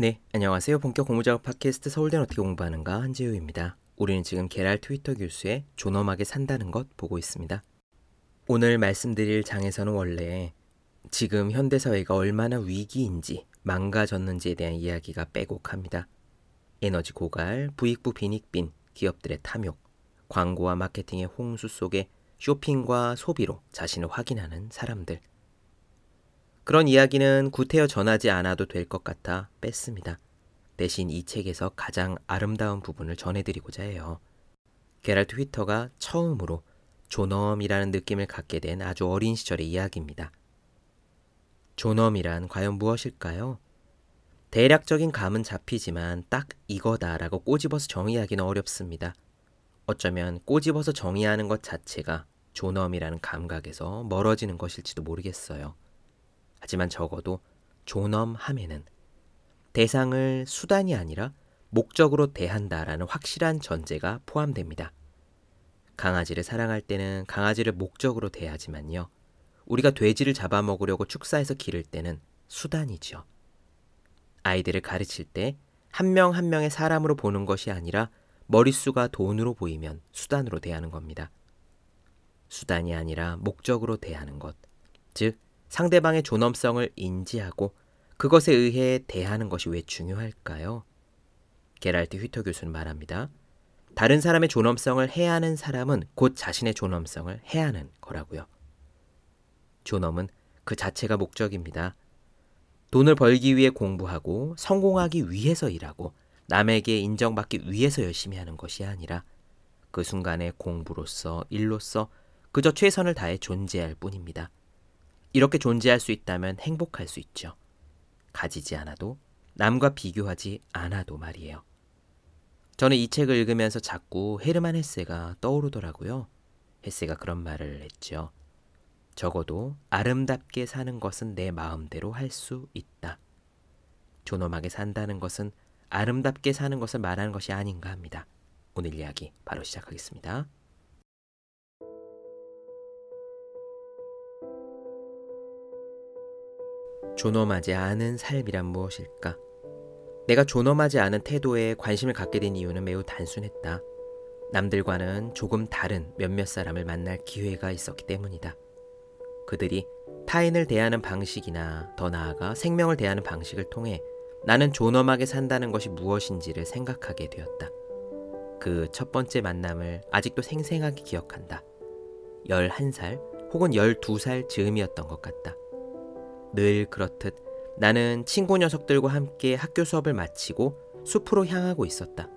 네, 안녕하세요. 본격 공부 작업 팟캐스트 서울대는 어떻게 공부하는가 한재우입니다. 우리는 지금 게랄 트위터 교수의 존엄하게 산다는 것 보고 있습니다. 오늘 말씀드릴 장에서는 원래 지금 현대 사회가 얼마나 위기인지 망가졌는지에 대한 이야기가 빼곡합니다. 에너지 고갈, 부익부 빈익빈, 기업들의 탐욕, 광고와 마케팅의 홍수 속에 쇼핑과 소비로 자신을 확인하는 사람들. 그런 이야기는 구태여 전하지 않아도 될 것 같아 뺐습니다. 대신 이 책에서 가장 아름다운 부분을 전해드리고자 해요. 게랄트 휘터가 처음으로 존엄이라는 느낌을 갖게 된 아주 어린 시절의 이야기입니다. 존엄이란 과연 무엇일까요? 대략적인 감은 잡히지만 딱 이거다라고 꼬집어서 정의하기는 어렵습니다. 어쩌면 꼬집어서 정의하는 것 자체가 존엄이라는 감각에서 멀어지는 것일지도 모르겠어요. 하지만 적어도 존엄함에는 대상을 수단이 아니라 목적으로 대한다라는 확실한 전제가 포함됩니다. 강아지를 사랑할 때는 강아지를 목적으로 대하지만요. 우리가 돼지를 잡아먹으려고 축사해서 기를 때는 수단이지요. 아이들을 가르칠 때 한 명한 명의 사람으로 보는 것이 아니라 머릿수가 돈으로 보이면 수단으로 대하는 겁니다. 수단이 아니라 목적으로 대하는 것. 즉, 상대방의 존엄성을 인지하고 그것에 의해 대하는 것이 왜 중요할까요? 게랄트 휘터 교수는 말합니다. 다른 사람의 존엄성을 해하는 사람은 곧 자신의 존엄성을 해하는 거라고요. 존엄은 그 자체가 목적입니다. 돈을 벌기 위해 공부하고 성공하기 위해서 일하고 남에게 인정받기 위해서 열심히 하는 것이 아니라 그 순간의 공부로서 일로서 그저 최선을 다해 존재할 뿐입니다. 이렇게 존재할 수 있다면 행복할 수 있죠. 가지지 않아도 남과 비교하지 않아도 말이에요. 저는 이 책을 읽으면서 자꾸 헤르만 헤세가 떠오르더라고요. 헤세가 그런 말을 했죠. 적어도 아름답게 사는 것은 내 마음대로 할 수 있다. 존엄하게 산다는 것은 아름답게 사는 것을 말하는 것이 아닌가 합니다. 오늘 이야기 바로 시작하겠습니다. 존엄하지 않은 삶이란 무엇일까? 내가 존엄하지 않은 태도에 관심을 갖게 된 이유는 매우 단순했다. 남들과는 조금 다른 몇몇 사람을 만날 기회가 있었기 때문이다. 그들이 타인을 대하는 방식이나 더 나아가 생명을 대하는 방식을 통해 나는 존엄하게 산다는 것이 무엇인지를 생각하게 되었다. 그 첫 번째 만남을 아직도 생생하게 기억한다. 11살 혹은 12살 즈음이었던 것 같다. 늘 그렇듯 나는 친구 녀석들과 함께 학교 수업을 마치고 숲으로 향하고 있었다.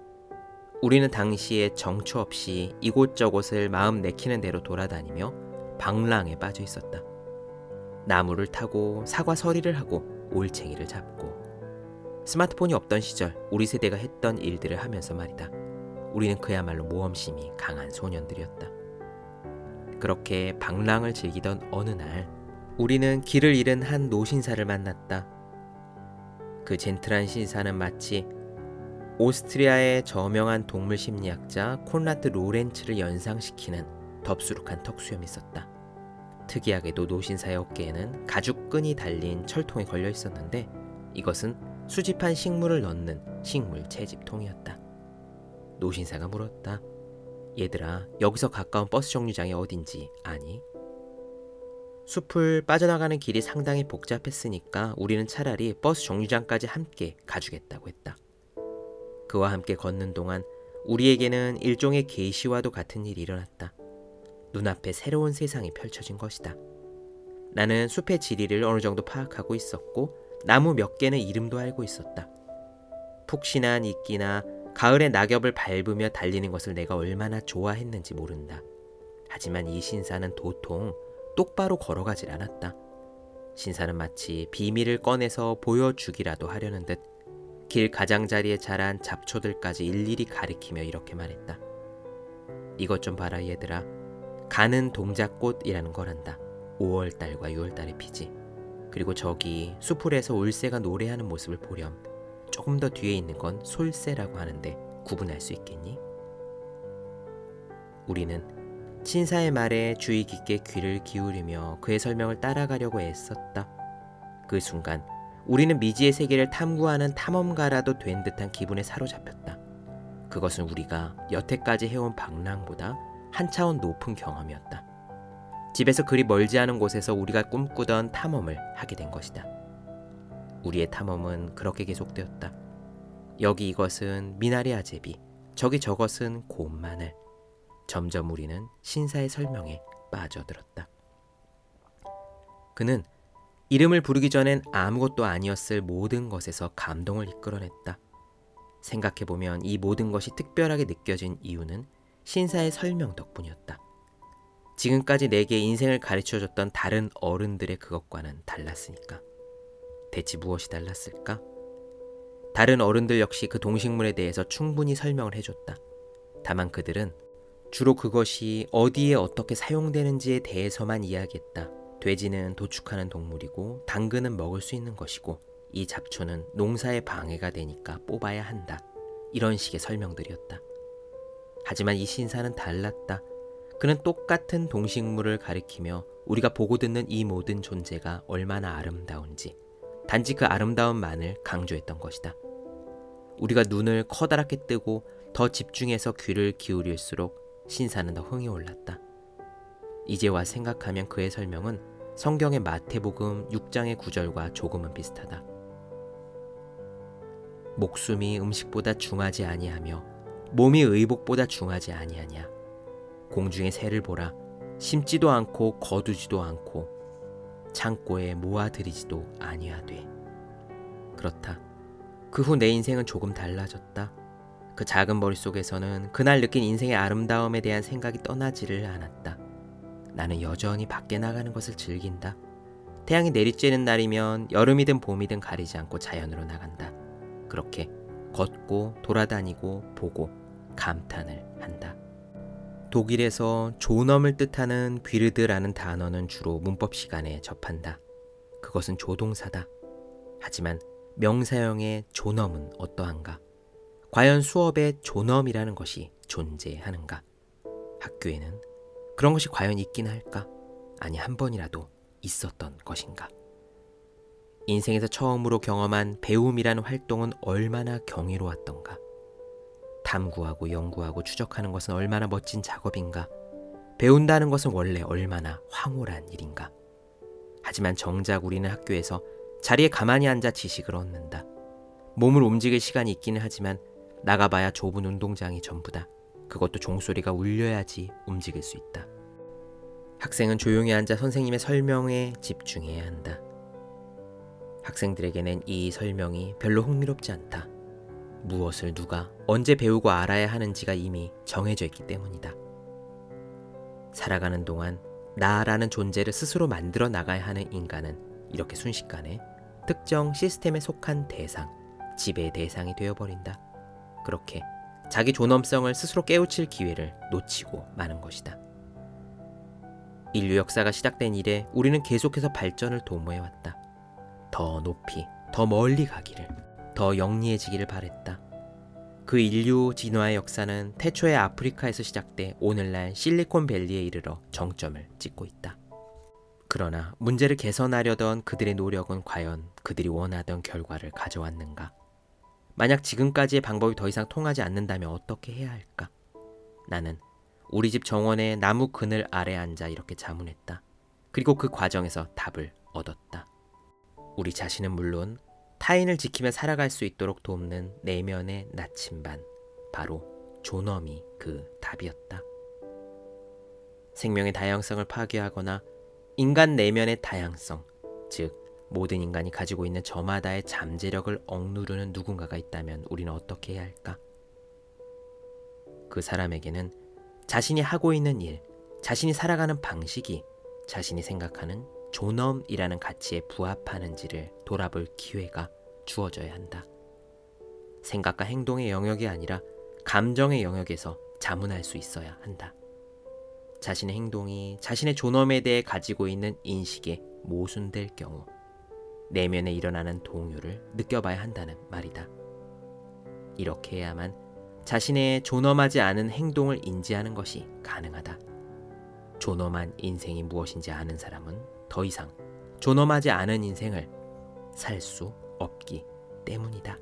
우리는 당시에 정처 없이 이곳저곳을 마음 내키는 대로 돌아다니며 방랑에 빠져 있었다. 나무를 타고 사과 서리를 하고 올챙이를 잡고 스마트폰이 없던 시절 우리 세대가 했던 일들을 하면서 말이다. 우리는 그야말로 모험심이 강한 소년들이었다. 그렇게 방랑을 즐기던 어느 날 우리는 길을 잃은 한 노신사를 만났다. 그 젠틀한 신사는 마치 오스트리아의 저명한 동물 심리학자 콘라트 로렌츠를 연상시키는 덥수룩한 턱수염이 있었다. 특이하게도 노신사의 어깨에는 가죽끈이 달린 철통이 걸려 있었는데 이것은 수집한 식물을 넣는 식물 채집통이었다. 노신사가 물었다. 얘들아, 여기서 가까운 버스 정류장이 어딘지 아니? 숲을 빠져나가는 길이 상당히 복잡했으니까 우리는 차라리 버스 정류장까지 함께 가주겠다고 했다. 그와 함께 걷는 동안 우리에게는 일종의 계시와도 같은 일이 일어났다. 눈앞에 새로운 세상이 펼쳐진 것이다. 나는 숲의 지리를 어느 정도 파악하고 있었고 나무 몇 개는 이름도 알고 있었다. 푹신한 이끼나 가을의 낙엽을 밟으며 달리는 것을 내가 얼마나 좋아했는지 모른다. 하지만 이 신사는 도통 똑바로 걸어가질 않았다. 신사는 마치 비밀을 꺼내서 보여주기라도 하려는 듯 길 가장자리에 자란 잡초들까지 일일이 가리키며 이렇게 말했다. 이것 좀 봐라 얘들아. 가는 동작꽃이라는 거란다. 5월달과 6월달에 피지. 그리고 저기 수풀에서 울새가 노래하는 모습을 보렴. 조금 더 뒤에 있는 건 솔새라고 하는데 구분할 수 있겠니? 우리는 신사의 말에 주의 깊게 귀를 기울이며 그의 설명을 따라가려고 애썼다. 그 순간 우리는 미지의 세계를 탐구하는 탐험가라도 된 듯한 기분에 사로잡혔다. 그것은 우리가 여태까지 해온 방랑보다 한 차원 높은 경험이었다. 집에서 그리 멀지 않은 곳에서 우리가 꿈꾸던 탐험을 하게 된 것이다. 우리의 탐험은 그렇게 계속되었다. 여기 이것은 미나리 아제비, 저기 저것은 고운 마늘. 점점 우리는 신사의 설명에 빠져들었다. 그는 이름을 부르기 전엔 아무것도 아니었을 모든 것에서 감동을 이끌어냈다. 생각해보면 이 모든 것이 특별하게 느껴진 이유는 신사의 설명 덕분이었다. 지금까지 내게 인생을 가르쳐줬던 다른 어른들의 그것과는 달랐으니까. 대체 무엇이 달랐을까? 다른 어른들 역시 그 동식물에 대해서 충분히 설명을 해줬다. 다만 그들은 주로 그것이 어디에 어떻게 사용되는지에 대해서만 이야기했다. 돼지는 도축하는 동물이고 당근은 먹을 수 있는 것이고 이 잡초는 농사에 방해가 되니까 뽑아야 한다. 이런 식의 설명들이었다. 하지만 이 신사는 달랐다. 그는 똑같은 동식물을 가리키며 우리가 보고 듣는 이 모든 존재가 얼마나 아름다운지 단지 그 아름다움만을 강조했던 것이다. 우리가 눈을 커다랗게 뜨고 더 집중해서 귀를 기울일수록 신사는 더 흥이 올랐다. 이제와 생각하면 그의 설명은 성경의 마태복음 6장의 구절과 조금은 비슷하다. 목숨이 음식보다 중하지 아니하며 몸이 의복보다 중하지 아니하냐. 공중의 새를 보라. 심지도 않고 거두지도 않고 창고에 모아들이지도 아니하되. 그렇다. 그 후 내 인생은 조금 달라졌다. 그 작은 머릿속에서는 그날 느낀 인생의 아름다움에 대한 생각이 떠나지를 않았다. 나는 여전히 밖에 나가는 것을 즐긴다. 태양이 내리쬐는 날이면 여름이든 봄이든 가리지 않고 자연으로 나간다. 그렇게 걷고 돌아다니고 보고 감탄을 한다. 독일에서 존엄을 뜻하는 귀르드라는 단어는 주로 문법 시간에 접한다. 그것은 조동사다. 하지만 명사형의 존엄은 어떠한가? 과연 수업에 존엄이라는 것이 존재하는가? 학교에는 그런 것이 과연 있긴 할까? 아니 한 번이라도 있었던 것인가? 인생에서 처음으로 경험한 배움이라는 활동은 얼마나 경이로웠던가? 탐구하고 연구하고 추적하는 것은 얼마나 멋진 작업인가? 배운다는 것은 원래 얼마나 황홀한 일인가? 하지만 정작 우리는 학교에서 자리에 가만히 앉아 지식을 얻는다. 몸을 움직일 시간이 있기는 하지만 나가봐야 좁은 운동장이 전부다. 그것도 종소리가 울려야지 움직일 수 있다. 학생은 조용히 앉아 선생님의 설명에 집중해야 한다. 학생들에게는 이 설명이 별로 흥미롭지 않다. 무엇을 누가 언제 배우고 알아야 하는지가 이미 정해져 있기 때문이다. 살아가는 동안 나라는 존재를 스스로 만들어 나가야 하는 인간은 이렇게 순식간에 특정 시스템에 속한 대상, 지배의 대상이 되어버린다. 그렇게 자기 존엄성을 스스로 깨우칠 기회를 놓치고 마는 것이다. 인류 역사가 시작된 이래 우리는 계속해서 발전을 도모해왔다. 더 높이, 더 멀리 가기를, 더 영리해지기를 바랬다. 그 인류 진화의 역사는 태초의 아프리카에서 시작돼 오늘날 실리콘밸리에 이르러 정점을 찍고 있다. 그러나 문제를 개선하려던 그들의 노력은 과연 그들이 원하던 결과를 가져왔는가? 만약 지금까지의 방법이 더 이상 통하지 않는다면 어떻게 해야 할까? 나는 우리 집 정원의 나무 그늘 아래 앉아 이렇게 자문했다. 그리고 그 과정에서 답을 얻었다. 우리 자신은 물론 타인을 지키며 살아갈 수 있도록 돕는 내면의 나침반, 바로 존엄이 그 답이었다. 생명의 다양성을 파괴하거나 인간 내면의 다양성, 즉 모든 인간이 가지고 있는 저마다의 잠재력을 억누르는 누군가가 있다면 우리는 어떻게 해야 할까? 그 사람에게는 자신이 하고 있는 일, 자신이 살아가는 방식이 자신이 생각하는 존엄이라는 가치에 부합하는지를 돌아볼 기회가 주어져야 한다. 생각과 행동의 영역이 아니라 감정의 영역에서 자문할 수 있어야 한다. 자신의 행동이 자신의 존엄에 대해 가지고 있는 인식에 모순될 경우 내면에 일어나는 동요를 느껴봐야 한다는 말이다. 이렇게 해야만 자신의 존엄하지 않은 행동을 인지하는 것이 가능하다. 존엄한 인생이 무엇인지 아는 사람은 더 이상 존엄하지 않은 인생을 살 수 없기 때문이다.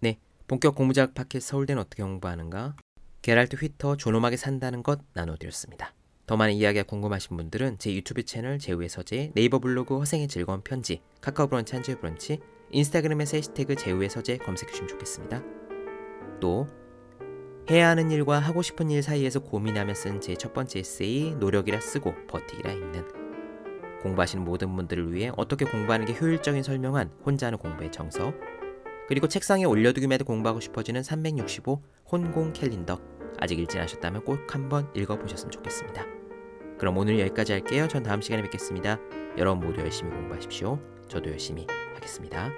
네, 본격 공부작 팟캐스트 서울대는 어떻게 공부하는가? 게랄트 휘터 존엄하게 산다는 것 나눠드렸습니다. 더 많은 이야기가 궁금하신 분들은 제 유튜브 채널 제우의 서재, 네이버 블로그 허생의 즐거운 편지, 카카오 브런치 한주의 브런치, 인스타그램에서 해시태그 제우의 서재 검색해주시면 좋겠습니다. 또 해야 하는 일과 하고 싶은 일 사이에서 고민하며 쓴 제 첫 번째 에세이 노력이라 쓰고 버티기라 읽는. 공부하시는 모든 분들을 위해 어떻게 공부하는 게 효율적인 설명한 혼자 하는 공부의 정석. 그리고 책상에 올려두기만 해도 공부하고 싶어지는 365 혼공 캘린더 아직 읽지 않으셨다면 꼭 한번 읽어보셨으면 좋겠습니다. 그럼 오늘 여기까지 할게요. 전 다음 시간에 뵙겠습니다. 여러분 모두 열심히 공부하십시오. 저도 열심히 하겠습니다.